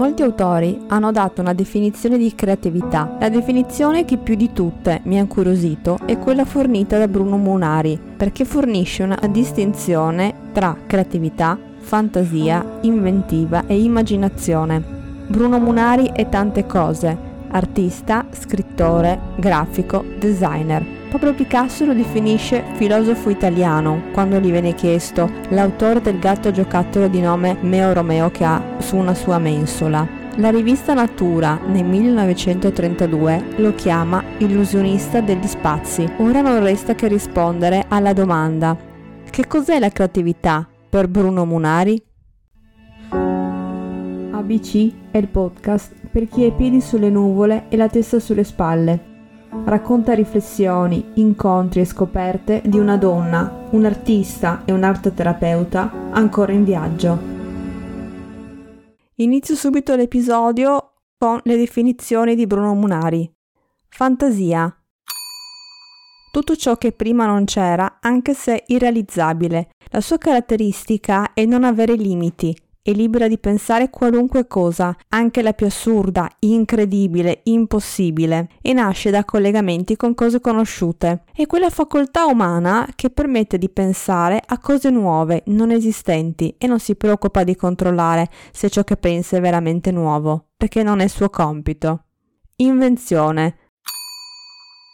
Molti autori hanno dato una definizione di creatività. La definizione che più di tutte mi ha incuriosito è quella fornita da Bruno Munari, perché fornisce una distinzione tra creatività, fantasia, inventiva e immaginazione. Bruno Munari è tante cose, artista, scrittore, grafico, designer. Pablo Picasso lo definisce filosofo italiano quando gli viene chiesto l'autore del gatto giocattolo di nome Meo Romeo che ha su una sua mensola. La rivista Natura nel 1932 lo chiama illusionista degli spazi. Ora non resta che rispondere alla domanda che cos'è la creatività per Bruno Munari? ABC è il podcast per chi ha i piedi sulle nuvole e la testa sulle spalle racconta riflessioni, incontri e scoperte di una donna, un artista e un'arteterapeuta ancora in viaggio. Inizio subito l'episodio con le definizioni di Bruno Munari. Fantasia. Tutto ciò che prima non c'era, anche se irrealizzabile. La sua caratteristica è non avere limiti, è libera di pensare qualunque cosa, anche la più assurda, incredibile, impossibile, e nasce da collegamenti con cose conosciute. È quella facoltà umana che permette di pensare a cose nuove, non esistenti, e non si preoccupa di controllare se ciò che pensa è veramente nuovo, perché non è suo compito. Invenzione.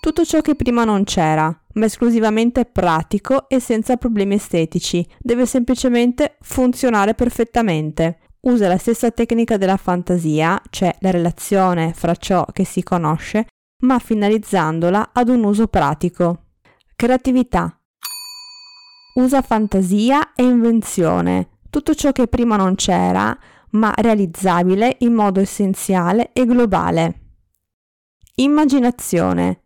Tutto ciò che prima non c'era, ma esclusivamente pratico e senza problemi estetici, deve semplicemente funzionare perfettamente. Usa la stessa tecnica della fantasia, cioè la relazione fra ciò che si conosce, ma finalizzandola ad un uso pratico. Creatività. Usa fantasia e invenzione, tutto ciò che prima non c'era, ma realizzabile in modo essenziale e globale. Immaginazione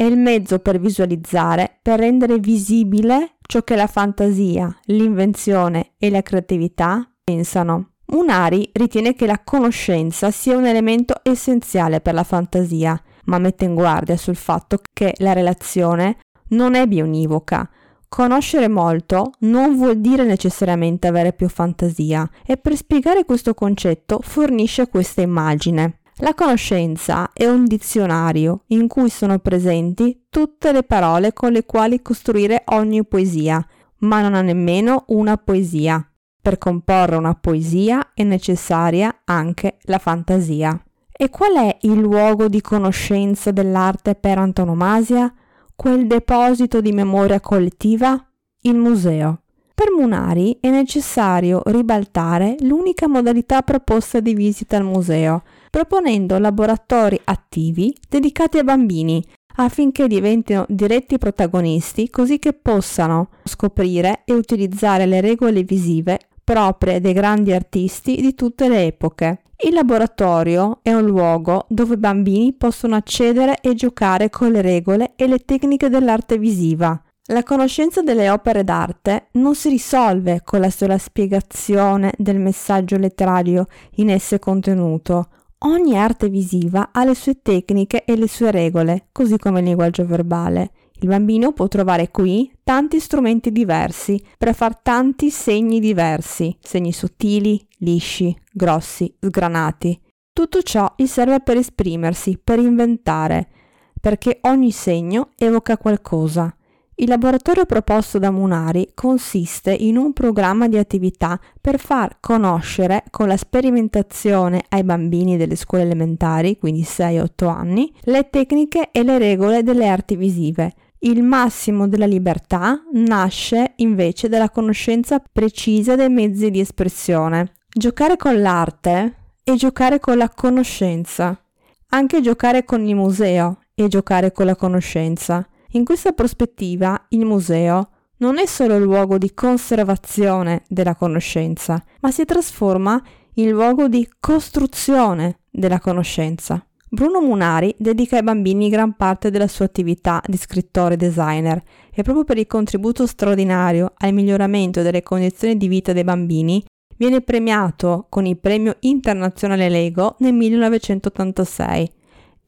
è il mezzo per visualizzare, per rendere visibile ciò che la fantasia, l'invenzione e la creatività pensano. Munari ritiene che la conoscenza sia un elemento essenziale per la fantasia, ma mette in guardia sul fatto che la relazione non è bionivoca. Conoscere molto non vuol dire necessariamente avere più fantasia e per spiegare questo concetto fornisce questa immagine. La conoscenza è un dizionario in cui sono presenti tutte le parole con le quali costruire ogni poesia, ma non ha nemmeno una poesia. Per comporre una poesia è necessaria anche la fantasia. E qual è il luogo di conoscenza dell'arte per antonomasia? Quel deposito di memoria collettiva? Il museo. Per Munari è necessario ribaltare l'unica modalità proposta di visita al museo, proponendo laboratori attivi dedicati ai bambini affinché diventino diretti protagonisti così che possano scoprire e utilizzare le regole visive proprie dei grandi artisti di tutte le epoche. Il laboratorio è un luogo dove i bambini possono accedere e giocare con le regole e le tecniche dell'arte visiva. La conoscenza delle opere d'arte non si risolve con la sola spiegazione del messaggio letterario in esse contenuto, Ogni arte visiva ha le sue tecniche e le sue regole, così come il linguaggio verbale. Il bambino può trovare qui tanti strumenti diversi per far tanti segni diversi, segni sottili, lisci, grossi, sgranati. Tutto ciò gli serve per esprimersi, per inventare, perché ogni segno evoca qualcosa. Il laboratorio proposto da Munari consiste in un programma di attività per far conoscere con la sperimentazione ai bambini delle scuole elementari, quindi 6-8 anni, le tecniche e le regole delle arti visive. Il massimo della libertà nasce invece dalla conoscenza precisa dei mezzi di espressione. Giocare con l'arte è giocare con la conoscenza. Anche giocare con il museo è giocare con la conoscenza. In questa prospettiva il museo non è solo luogo di conservazione della conoscenza, ma si trasforma in luogo di costruzione della conoscenza. Bruno Munari dedica ai bambini gran parte della sua attività di scrittore e designer e proprio per il contributo straordinario al miglioramento delle condizioni di vita dei bambini viene premiato con il premio internazionale Lego nel 1986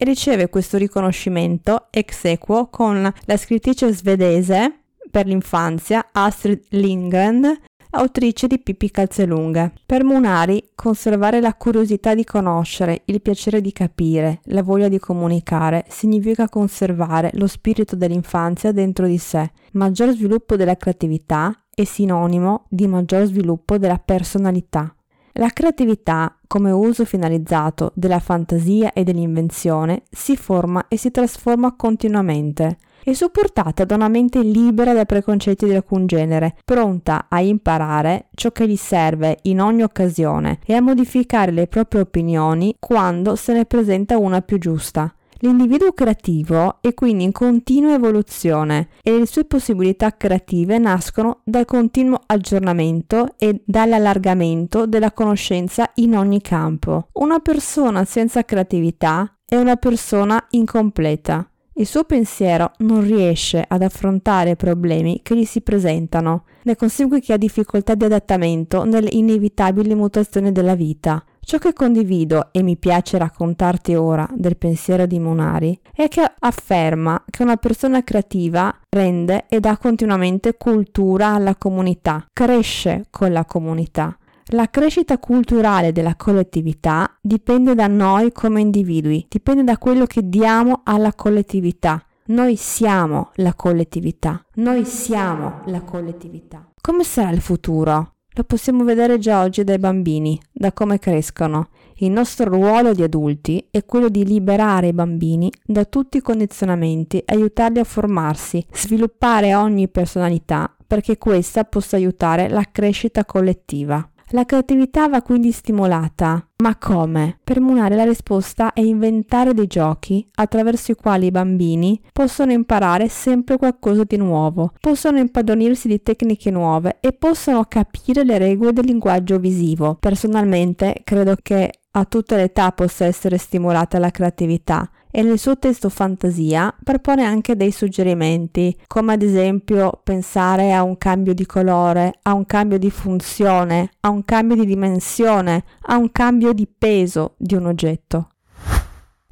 e riceve questo riconoscimento ex equo con la scrittrice svedese per l'infanzia Astrid Lindgren autrice di Pippi Calzelunghe. Per Munari, conservare la curiosità di conoscere, il piacere di capire, la voglia di comunicare, significa conservare lo spirito dell'infanzia dentro di sé. Maggior sviluppo della creatività è sinonimo di maggior sviluppo della personalità. La creatività, come uso finalizzato della fantasia e dell'invenzione, si forma e si trasforma continuamente. È supportata da una mente libera da preconcetti di alcun genere, pronta a imparare ciò che gli serve in ogni occasione e a modificare le proprie opinioni quando se ne presenta una più giusta. L'individuo creativo è quindi in continua evoluzione e le sue possibilità creative nascono dal continuo aggiornamento e dall'allargamento della conoscenza in ogni campo. Una persona senza creatività è una persona incompleta. Il suo pensiero non riesce ad affrontare problemi che gli si presentano, ne consegue che ha difficoltà di adattamento nelle inevitabili mutazioni della vita. Ciò che condivido e mi piace raccontarti ora del pensiero di Monari è che afferma che una persona creativa rende e dà continuamente cultura alla comunità, cresce con la comunità. La crescita culturale della collettività dipende da noi come individui, dipende da quello che diamo alla collettività. Noi siamo la collettività. Noi siamo la collettività. Come sarà il futuro? Lo possiamo vedere già oggi dai bambini, da come crescono. Il nostro ruolo di adulti è quello di liberare i bambini da tutti i condizionamenti, aiutarli a formarsi, sviluppare ogni personalità perché questa possa aiutare la crescita collettiva. La creatività va quindi stimolata. Ma come? Per Munare la risposta è inventare dei giochi attraverso i quali i bambini possono imparare sempre qualcosa di nuovo, possono impadronirsi di tecniche nuove e possono capire le regole del linguaggio visivo. Personalmente credo che a tutte le età possa essere stimolata la creatività e nel suo testo fantasia propone anche dei suggerimenti, come ad esempio pensare a un cambio di colore, a un cambio di funzione, a un cambio di dimensione, a un cambio di peso di un oggetto.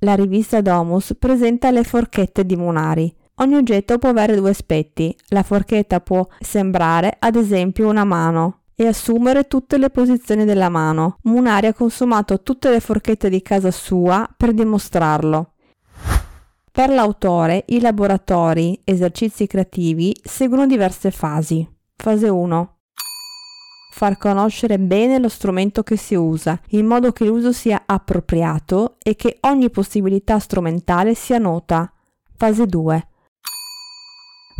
La rivista Domus presenta le forchette di Munari. Ogni oggetto può avere due aspetti. La forchetta può sembrare, ad esempio, una mano, e assumere tutte le posizioni della mano. Munari ha consumato tutte le forchette di casa sua per dimostrarlo. Per l'autore i laboratori, esercizi creativi, seguono diverse fasi. Fase 1. Far conoscere bene lo strumento che si usa, in modo che l'uso sia appropriato e che ogni possibilità strumentale sia nota. Fase 2.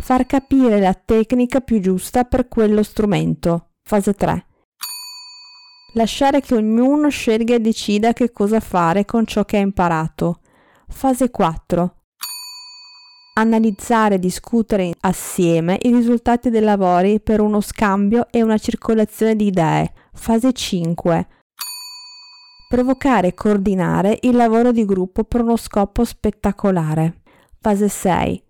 Far capire la tecnica più giusta per quello strumento. Fase 3. Lasciare che ognuno scelga e decida che cosa fare con ciò che ha imparato. Fase 4 analizzare e discutere assieme i risultati dei lavori per uno scambio e una circolazione di idee. Fase 5. Provocare e coordinare il lavoro di gruppo per uno scopo spettacolare. Fase 6.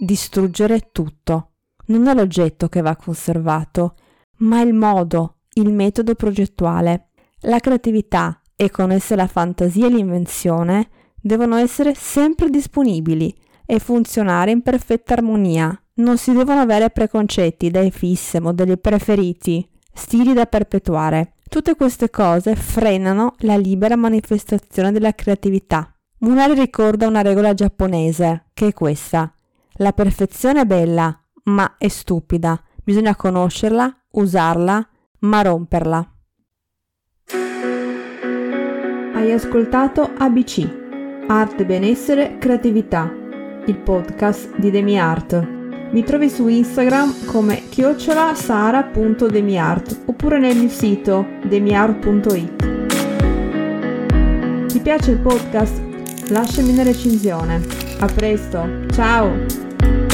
Distruggere tutto. Non è l'oggetto che va conservato, ma il modo, il metodo progettuale. La creatività e con essa la fantasia e l'invenzione devono essere sempre disponibili e funzionare in perfetta armonia. Non si devono avere preconcetti, idee fisse, modelli preferiti, stili da perpetuare. Tutte queste cose frenano la libera manifestazione della creatività. Munari ricorda una regola giapponese, che è questa. La perfezione è bella, ma è stupida. Bisogna conoscerla, usarla, ma romperla. Hai ascoltato ABC Arte, benessere, creatività, il podcast di DemiArt. Mi trovi su Instagram come chiocciolasara.demiart oppure nel mio sito demiart.it. Ti piace il podcast? Lasciami una recensione. A presto, ciao!